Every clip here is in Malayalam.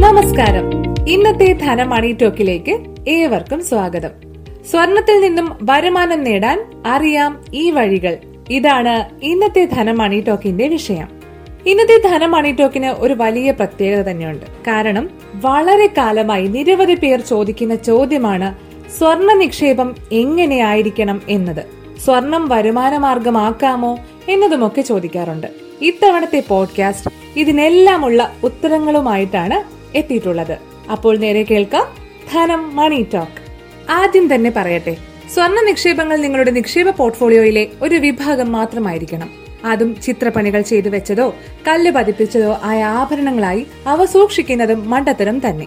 നമസ്കാരം. ഇന്നത്തെ ധനമണി ടോക്കിലേക്ക് ഏവർക്കും സ്വാഗതം. സ്വർണത്തിൽ നിന്നും വരുമാനം നേടാൻ അറിയാം ഈ വഴികൾ. ഇതാണ് ഇന്നത്തെ ധനമണി ടോക്കിന്റെ വിഷയം. ഇന്നത്തെ ധനമണി ടോക്കിന് ഒരു വലിയ പ്രത്യേകത തന്നെയുണ്ട്. കാരണം വളരെ കാലമായി നിരവധി പേർ ചോദിക്കുന്ന ചോദ്യമാണ് സ്വർണ നിക്ഷേപം എങ്ങനെയായിരിക്കണം എന്നത്. സ്വർണം വരുമാന മാർഗമാക്കാമോ? എന്നതുമൊക്കെ ചോദിക്കാറുണ്ട്. ഇത്തവണത്തെ പോഡ്കാസ്റ്റ് ഇതിനെല്ലാമുള്ള ഉത്തരങ്ങളുമായിട്ടാണ് എത്തിയിട്ടുള്ളത്. അപ്പോൾ നേരെ കേൾക്കാം ധനം മണി ടോക്ക്. ആദ്യം തന്നെ പറയട്ടെ സ്വർണ നിക്ഷേപങ്ങൾ നിങ്ങളുടെ നിക്ഷേപ പോർട്ട്ഫോളിയോയിലെ ഒരു വിഭാഗം മാത്രമായിരിക്കണം. അതും ചിത്രപ്പണികൾ ചെയ്തു വെച്ചതോ കല്ല് പതിപ്പിച്ചതോ ആയ ആഭരണങ്ങളായി അവ സൂക്ഷിക്കുന്നതും മണ്ടത്തരം തന്നെ.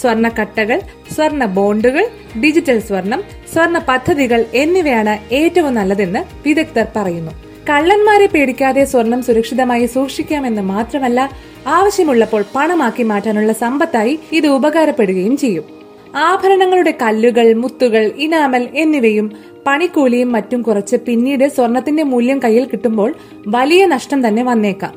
സ്വർണക്കട്ടകൾ സ്വർണ ബോണ്ടുകൾ ഡിജിറ്റൽ സ്വർണം സ്വർണ പദ്ധതികൾ എന്നിവയാണ് ഏറ്റവും നല്ലതെന്ന് വിദഗ്ധർ പറയുന്നു. കള്ളന്മാരെ പേടിക്കാതെ സ്വർണം സുരക്ഷിതമായി സൂക്ഷിക്കാമെന്ന് മാത്രമല്ല ആവശ്യമുള്ളപ്പോൾ പണമാക്കി മാറ്റാനുള്ള സമ്പത്തായി ഇത് ഉപകാരപ്പെടുകയും ചെയ്യും. ആഭരണങ്ങളുടെ കല്ലുകൾ മുത്തുകൾ ഇനാമൽ എന്നിവയും പണിക്കൂലിയും മറ്റും കുറച്ച് പിന്നീട് സ്വർണത്തിന്റെ മൂല്യം കയ്യിൽ കിട്ടുമ്പോൾ വലിയ നഷ്ടം തന്നെ വന്നേക്കാം.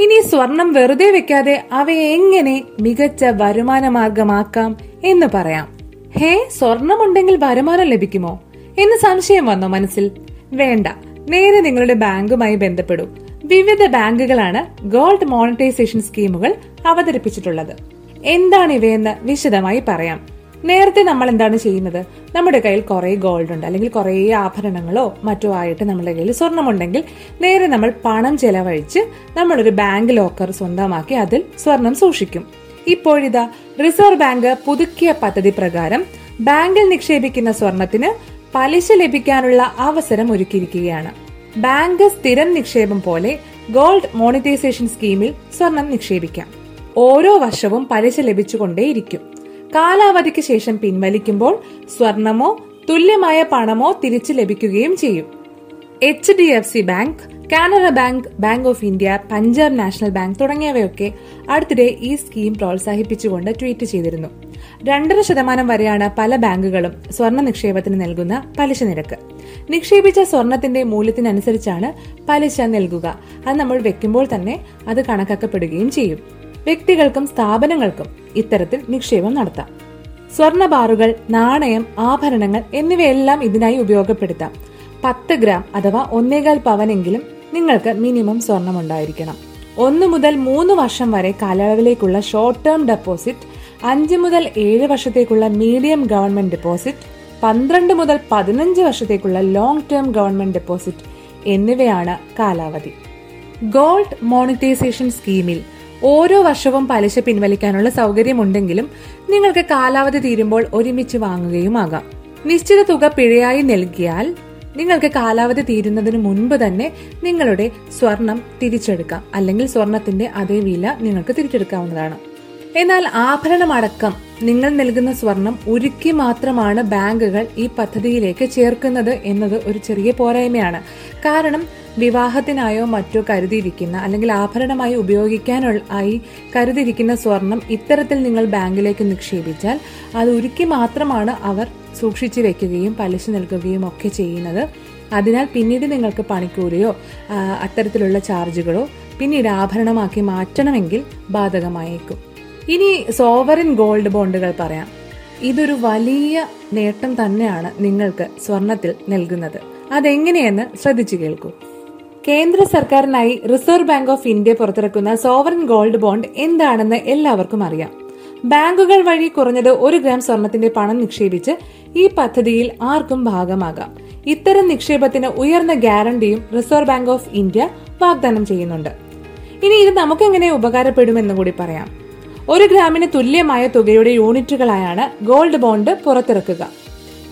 ഇനി സ്വർണം വെറുതെ വെക്കാതെ അവയെ എങ്ങനെ മികച്ച വരുമാന മാർഗമാക്കാം എന്ന് പറയാം. ഹേ സ്വർണമുണ്ടെങ്കിൽ വരുമാനം ലഭിക്കുമോ? എന്ന് സംശയം വന്നോ മനസ്സിൽ? വേണ്ട. നേരെ നിങ്ങളുടെ ബാങ്കുമായി ബന്ധപ്പെടും. വിവിധ ബാങ്കുകളാണ് ഗോൾഡ് മോണിറ്റൈസേഷൻ സ്കീമുകൾ അവതരിപ്പിച്ചിട്ടുള്ളത്. എന്താണ് ഇവയെന്ന് വിശദമായി പറയാം. നേരത്തെ നമ്മൾ എന്താണ് ചെയ്യുന്നത്? നമ്മുടെ കയ്യിൽ കുറെ ഗോൾഡ് ഉണ്ട്. അല്ലെങ്കിൽ കുറെ ആഭരണങ്ങളോ മറ്റോ ആയിട്ട് നമ്മുടെ കയ്യിൽ സ്വർണമുണ്ടെങ്കിൽ നേരെ നമ്മൾ പണം ചെലവഴിച്ച് നമ്മളൊരു ബാങ്ക് ലോക്കർ സ്വന്തമാക്കി അതിൽ സ്വർണം സൂക്ഷിക്കും. ഇപ്പോഴിതാ റിസർവ് ബാങ്ക് പുതുക്കിയ പദ്ധതി പ്രകാരം ബാങ്കിൽ നിക്ഷേപിക്കുന്ന സ്വർണത്തിന് പലിശ ലഭിക്കാനുള്ള അവസരം ഒരുക്കിയിരിക്കുകയാണ്. ബാങ്ക് സ്ഥിരം നിക്ഷേപം പോലെ ഗോൾഡ് മോണിറ്റൈസേഷൻ സ്കീമിൽ സ്വർണം നിക്ഷേപിക്കാം. ഓരോ വർഷവും പലിശ ലഭിച്ചുകൊണ്ടേയിരിക്കും. കാലാവധിക്ക് ശേഷം പിൻവലിക്കുമ്പോൾ സ്വർണമോ തുല്യമായ പണമോ തിരിച്ചു ലഭിക്കുകയും ചെയ്യും. H D F C bank Canara bank bank of India Punjab national bank തുടങ്ങിയവയൊക്കെ അടുത്തിടെ ഈ സ്കീം പ്രോത്സാഹിപ്പിച്ചുകൊണ്ട് ട്വീറ്റ് ചെയ്തിരുന്നു. രണ്ടര ശതമാനം വരെയാണ് പല ബാങ്കുകളും സ്വർണ നിക്ഷേപത്തിന് നൽകുന്ന പലിശ നിരക്ക്. നിക്ഷേപിച്ച സ്വർണത്തിന്റെ മൂല്യത്തിനനുസരിച്ചാണ് പലിശ നൽകുക. അത് നമ്മൾ വെക്കുമ്പോൾ തന്നെ അത് കണക്കാക്കപ്പെടുകയും ചെയ്യും. വ്യക്തികൾക്കും സ്ഥാപനങ്ങൾക്കും ഇത്തരത്തിൽ നിക്ഷേപം നടത്താം. സ്വർണ ബാറുകൾ നാണയം ആഭരണങ്ങൾ എന്നിവയെല്ലാം ഇതിനായി ഉപയോഗപ്പെടുത്താം. പത്ത് ഗ്രാം അഥവാ ഒന്നേകാൽ പവനെങ്കിലും നിങ്ങൾക്ക് മിനിമം സ്വർണം ഉണ്ടായിരിക്കണം. ഒന്ന് മുതൽ മൂന്ന് വർഷം വരെ കാലയളവിലേക്കുള്ള ഷോർട്ട് ടേം ഡെപ്പോസിറ്റ് അഞ്ച് മുതൽ ഏഴ് വർഷത്തേക്കുള്ള മീഡിയം ഗവൺമെന്റ് ഡെപ്പോസിറ്റ് പന്ത്രണ്ട് മുതൽ പതിനഞ്ച് വർഷത്തേക്കുള്ള ലോങ് ടേം ഗവൺമെന്റ് ഡെപ്പോസിറ്റ് എന്നിവയാണ് കാലാവധി. ഗോൾഡ് മോണിറ്റൈസേഷൻ സ്കീമിൽ ഓരോ വർഷവും പലിശ പിൻവലിക്കാനുള്ള സൗകര്യമുണ്ടെങ്കിലും നിങ്ങൾക്ക് കാലാവധി തീരുമ്പോൾ ഒരുമിച്ച് വാങ്ങുകയുമാകാം നിശ്ചിത തുക പിഴയായി നൽകിയാൽ നിങ്ങൾക്ക് കാലാവധി തീരുന്നതിന് മുൻപ് തന്നെ നിങ്ങളുടെ സ്വർണം തിരിച്ചെടുക്കാം. അല്ലെങ്കിൽ സ്വർണത്തിന്റെ അതേ വില നിങ്ങൾക്ക് തിരിച്ചെടുക്കാവുന്നതാണ്. എന്നാൽ ആഭരണമടക്കം നിങ്ങൾ നൽകുന്ന സ്വർണം ഉരുക്കി മാത്രമാണ് ബാങ്കുകൾ ഈ പദ്ധതിയിലേക്ക് ചേർക്കുന്നത് എന്നത് ഒരു ചെറിയ പോരായ്മയാണ്. കാരണം വിവാഹത്തിനായോ മറ്റോ കരുതിയിരിക്കുന്ന അല്ലെങ്കിൽ ആഭരണമായി ഉപയോഗിക്കാനുള്ള ആയി കരുതിയിരിക്കുന്ന സ്വർണം ഇത്തരത്തിൽ നിങ്ങൾ ബാങ്കിലേക്ക് നിക്ഷേപിച്ചാൽ അത് ഉരുക്കി മാത്രമാണ് അവർ സൂക്ഷിച്ചു വെക്കുകയും പലിശ നൽകുകയും ഒക്കെ ചെയ്യുന്നത്. അതിനാൽ പിന്നീട് നിങ്ങൾക്ക് പണിക്കൂലിയോ അത്തരത്തിലുള്ള ചാർജുകളോ പിന്നീട് ആഭരണമാക്കി മാറ്റണമെങ്കിൽ ബാധകമായേക്കും. ഇനി സോവറിൻ ഗോൾഡ് ബോണ്ടുകൾ പറയാം. ഇതൊരു വലിയ നേട്ടം തന്നെയാണ് നിങ്ങൾക്ക് സ്വർണത്തിൽ നൽകുന്നത്. അതെങ്ങനെയെന്ന് ശ്രദ്ധിച്ചു കേൾക്കൂ. കേന്ദ്ര സർക്കാരിനായി റിസർവ് ബാങ്ക് ഓഫ് ഇന്ത്യ പുറത്തിറക്കുന്ന സോവറിൻ ഗോൾഡ് ബോണ്ട് എന്താണെന്ന് എല്ലാവർക്കും അറിയാം. ബാങ്കുകൾ വഴി കുറഞ്ഞത് ഒരു ഗ്രാം സ്വർണത്തിന്റെ പണം നിക്ഷേപിച്ച് ഈ പദ്ധതിയിൽ ആർക്കും ഭാഗമാകാം. ഇത്തരം നിക്ഷേപത്തിന് ഉയർന്ന ഗ്യാരണ്ടിയും റിസർവ് ബാങ്ക് ഓഫ് ഇന്ത്യ വാഗ്ദാനം ചെയ്യുന്നുണ്ട്. ഇനി ഇത് നമുക്കെങ്ങനെ ഉപകാരപ്പെടുമെന്ന് കൂടി പറയാം. ഒരു ഗ്രാമിന് തുല്യമായ തുകയുടെ യൂണിറ്റുകളായാണ് ഗോൾഡ് ബോണ്ട് പുറത്തിറക്കുക.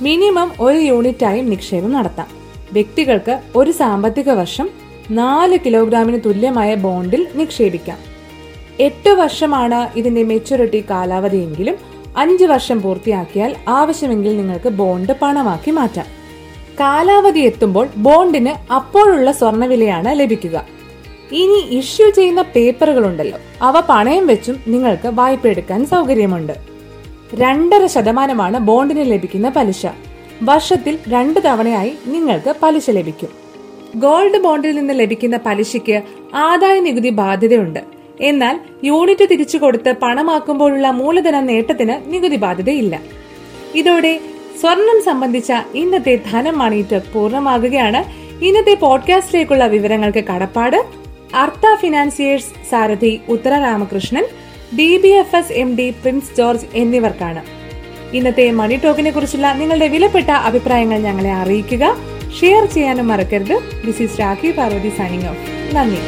മിനിമം ഒരു യൂണിറ്റായും നിക്ഷേപം നടത്താം. വ്യക്തികൾക്ക് ഒരു സാമ്പത്തിക വർഷം നാല് കിലോഗ്രാമിന് തുല്യമായ ബോണ്ടിൽ നിക്ഷേപിക്കാം. എട്ട് വർഷമാണ് ഇതിന്റെ മെച്യൂരിറ്റി കാലാവധിയെങ്കിലും അഞ്ച് വർഷം പൂർത്തിയാക്കിയാൽ ആവശ്യമെങ്കിൽ നിങ്ങൾക്ക് ബോണ്ട് പണമാക്കി മാറ്റാം. കാലാവധി എത്തുമ്പോൾ ബോണ്ടിന് അപ്പോഴുള്ള സ്വർണവിലയാണ് ലഭിക്കുക. ഇനി ഇഷ്യൂ ചെയ്യുന്ന പേപ്പറുകൾ ഉണ്ടല്ലോ അവ പണയം വെച്ചും നിങ്ങൾക്ക് വായ്പ എടുക്കാൻ സൗകര്യമുണ്ട്. രണ്ടര ശതമാനമാണ് ബോണ്ടിന് ലഭിക്കുന്ന പലിശ. വർഷത്തിൽ രണ്ട് തവണയായി നിങ്ങൾക്ക് പലിശ ലഭിക്കും. ഗോൾഡ് ബോണ്ടിൽ നിന്ന് ലഭിക്കുന്ന പലിശയ്ക്ക് ആദായ നികുതി ബാധ്യതയുണ്ട്. എന്നാൽ യൂണിറ്റ് തിരിച്ചു കൊടുത്ത് പണമാക്കുമ്പോഴുള്ള മൂലധന നേട്ടത്തിന് നികുതി ബാധ്യതയില്ല. ഇതോടെ സ്വർണം സംബന്ധിച്ച ഇന്നത്തെ ധനം മണിയിട്ട് പൂർണമാകുകയാണ്. ഇന്നത്തെ പോഡ്കാസ്റ്റിലേക്കുള്ള വിവരങ്ങൾക്ക് കടപ്പാട് അർത്ത ഫിനാൻസിയേഴ്സ് സാരഥി Uthara Ramakrishnan D B F S M D prince George എന്നിവർക്കാണ്. ഇന്നത്തെ മണി ടോക്കിനെ കുറിച്ചുള്ള നിങ്ങളുടെ വിലപ്പെട്ട അഭിപ്രായങ്ങൾ ഞങ്ങളെ അറിയിക്കുക. ഷെയർ ചെയ്യാനും മറക്കരുത്. This is Rakhi Parvathy signing off നന്ദി.